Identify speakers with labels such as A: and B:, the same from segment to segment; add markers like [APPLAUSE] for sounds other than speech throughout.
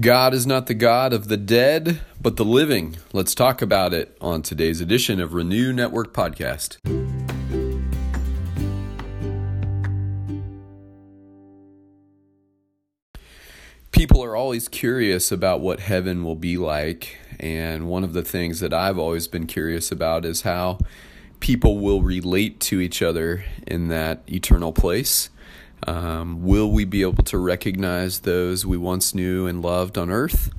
A: God is not the God of the dead, but the living. Let's talk about it on today's edition of Renew Network Podcast. People are always curious about what heaven will be like, and one of the things that I've always been curious about is how people will relate to each other in that eternal place. Um, will we be able to recognize those we once knew and loved on earth?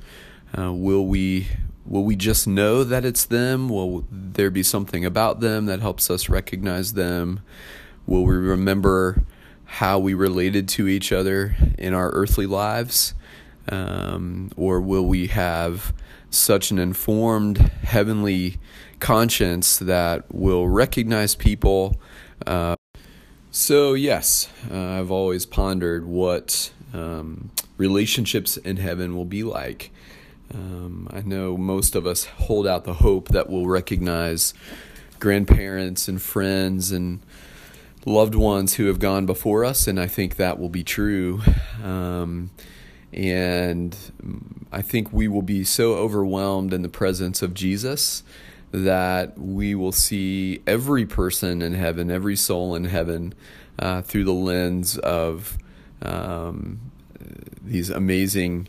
A: Uh, will we will we just know that it's them? Will there be something about them that helps us recognize them? Will we remember how we related to each other in our earthly lives? Um, or will we have such an informed heavenly conscience that will recognize people? Uh, so, yes, uh, I've always pondered what um, relationships in heaven will be like. Um, I know most of us hold out the hope that we'll recognize grandparents and friends and loved ones who have gone before us, and I think that will be true. Um, and I think we will be so overwhelmed in the presence of Jesus that we will see every person in heaven, every soul in heaven, uh, through the lens of um, these amazing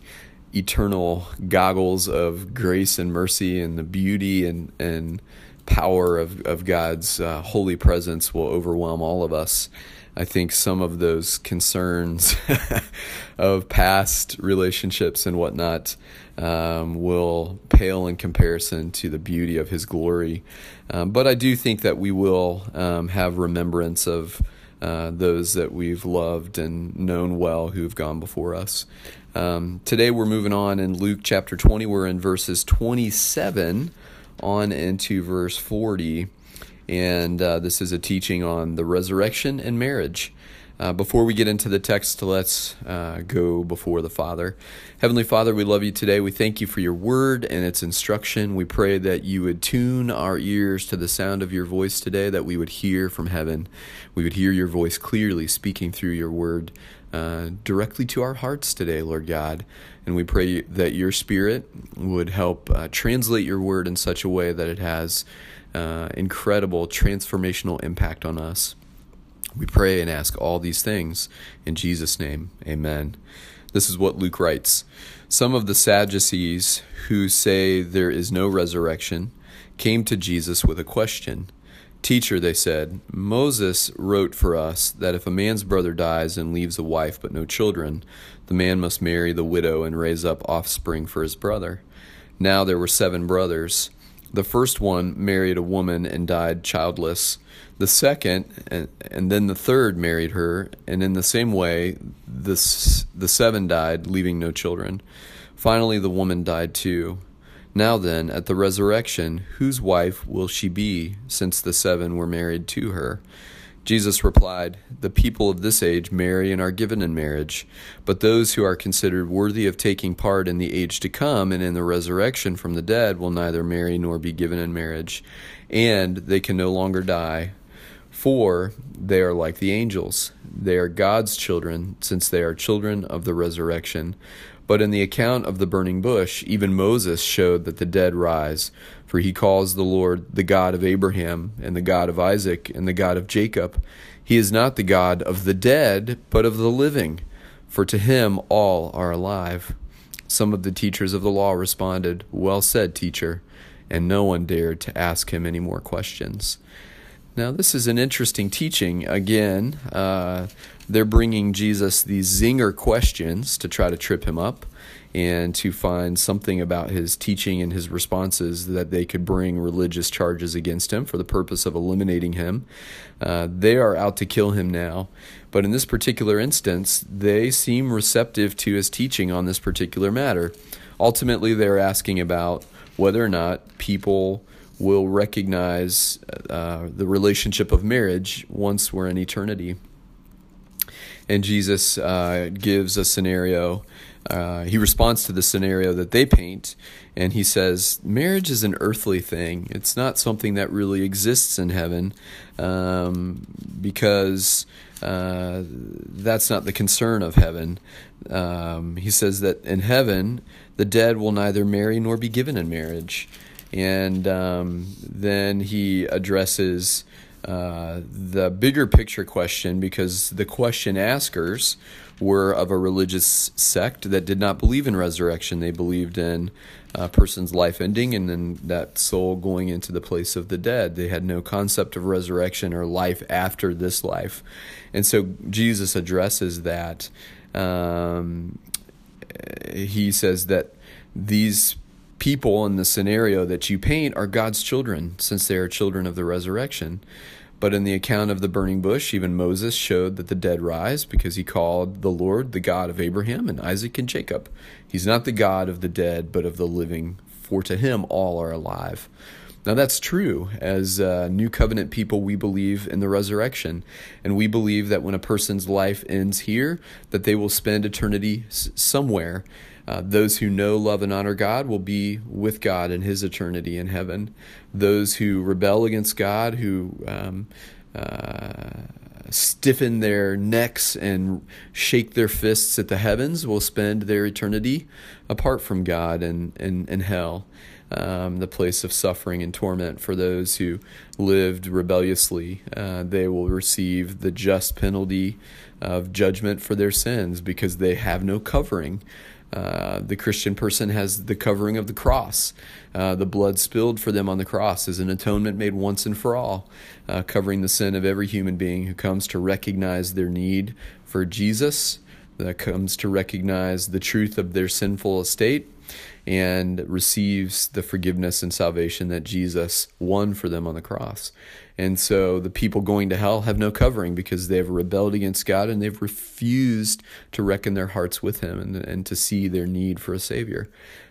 A: eternal goggles of grace and mercy and the beauty and, and power of, of God's uh, holy presence will overwhelm all of us. I think some of those concerns [LAUGHS] of past relationships and whatnot um, will pale in comparison to the beauty of His glory. Um, but I do think that we will um, have remembrance of uh, those that we've loved and known well who have gone before us. Um, today we're moving on in Luke chapter 20. We're in verses 27 on into verse 40 and uh, this is a teaching on the resurrection and marriage. Uh, before we get into the text, let's uh, go before the Father. Heavenly Father, we love you today. We thank you for your word and its instruction. We pray that you would tune our ears to the sound of your voice today, that we would hear from heaven. We would hear your voice clearly speaking through your word uh, directly to our hearts today, Lord God. And we pray that your Spirit would help uh, translate your word in such a way that it has uh, incredible transformational impact on us. We pray and ask all these things in Jesus' name. Amen. This is what Luke writes Some of the Sadducees who say there is no resurrection came to Jesus with a question. Teacher, they said, Moses wrote for us that if a man's brother dies and leaves a wife but no children, the man must marry the widow and raise up offspring for his brother. Now there were seven brothers. The first one married a woman and died childless. The second, and, and then the third married her, and in the same way, the, the seven died, leaving no children. Finally, the woman died too. Now then, at the resurrection, whose wife will she be, since the seven were married to her? Jesus replied, The people of this age marry and are given in marriage, but those who are considered worthy of taking part in the age to come and in the resurrection from the dead will neither marry nor be given in marriage, and they can no longer die. For they are like the angels. They are God's children, since they are children of the resurrection. But in the account of the burning bush, even Moses showed that the dead rise, for he calls the Lord the God of Abraham, and the God of Isaac, and the God of Jacob. He is not the God of the dead, but of the living, for to him all are alive. Some of the teachers of the law responded, Well said, teacher, and no one dared to ask him any more questions. Now, this is an interesting teaching. Again, uh, they're bringing Jesus these zinger questions to try to trip him up and to find something about his teaching and his responses that they could bring religious charges against him for the purpose of eliminating him. Uh, they are out to kill him now. But in this particular instance, they seem receptive to his teaching on this particular matter. Ultimately, they're asking about whether or not people will recognize uh, the relationship of marriage once we're in eternity. And Jesus uh, gives a scenario. Uh, he responds to the scenario that they paint, and he says, Marriage is an earthly thing. It's not something that really exists in heaven um, because uh, that's not the concern of heaven. Um, he says that in heaven, the dead will neither marry nor be given in marriage. And um, then he addresses uh, the bigger picture question because the question askers were of a religious sect that did not believe in resurrection. They believed in a person's life ending and then that soul going into the place of the dead. They had no concept of resurrection or life after this life. And so Jesus addresses that. Um, he says that these people in the scenario that you paint are God's children, since they are children of the resurrection. But in the account of the burning bush, even Moses showed that the dead rise because he called the Lord the God of Abraham and Isaac and Jacob. He's not the God of the dead, but of the living, for to him all are alive. Now, that's true. As uh, New Covenant people, we believe in the resurrection. And we believe that when a person's life ends here, that they will spend eternity somewhere. Uh, those who know, love, and honor God will be with God in his eternity in heaven. Those who rebel against God, who um, uh, stiffen their necks and shake their fists at the heavens, will spend their eternity apart from God and in, in, in hell um, the place of suffering and torment for those who lived rebelliously. Uh, they will receive the just penalty of judgment for their sins because they have no covering. Uh, the Christian person has the covering of the cross. Uh, the blood spilled for them on the cross is an atonement made once and for all, uh, covering the sin of every human being who comes to recognize their need for Jesus, that comes to recognize the truth of their sinful estate, and receives the forgiveness and salvation that Jesus won for them on the cross. And so the people going to hell have no covering because they have rebelled against God and they've refused to reckon their hearts with Him and, and to see their need for a Savior.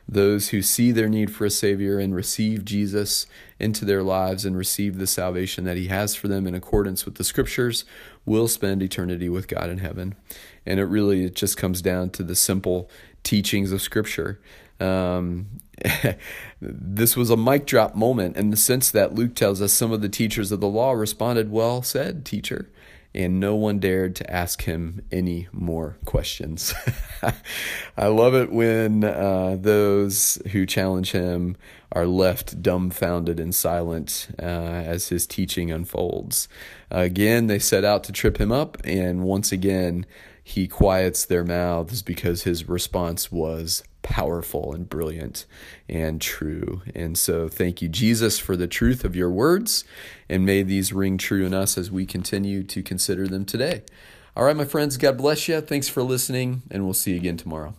A: Those who see their need for a Savior and receive Jesus into their lives and receive the salvation that He has for them in accordance with the Scriptures will spend eternity with God in heaven. And it really it just comes down to the simple teachings of Scripture. Um, [LAUGHS] this was a mic drop moment in the sense that Luke tells us some of the teachers of the law responded, Well said, teacher. And no one dared to ask him any more questions. [LAUGHS] I love it when uh, those who challenge him are left dumbfounded and silent uh, as his teaching unfolds. again, they set out to trip him up, and once again, he quiets their mouths because his response was powerful and brilliant and true. And so, thank you, Jesus, for the truth of your words, and may these ring true in us as we continue to consider them today. All right, my friends, God bless you. Thanks for listening, and we'll see you again tomorrow.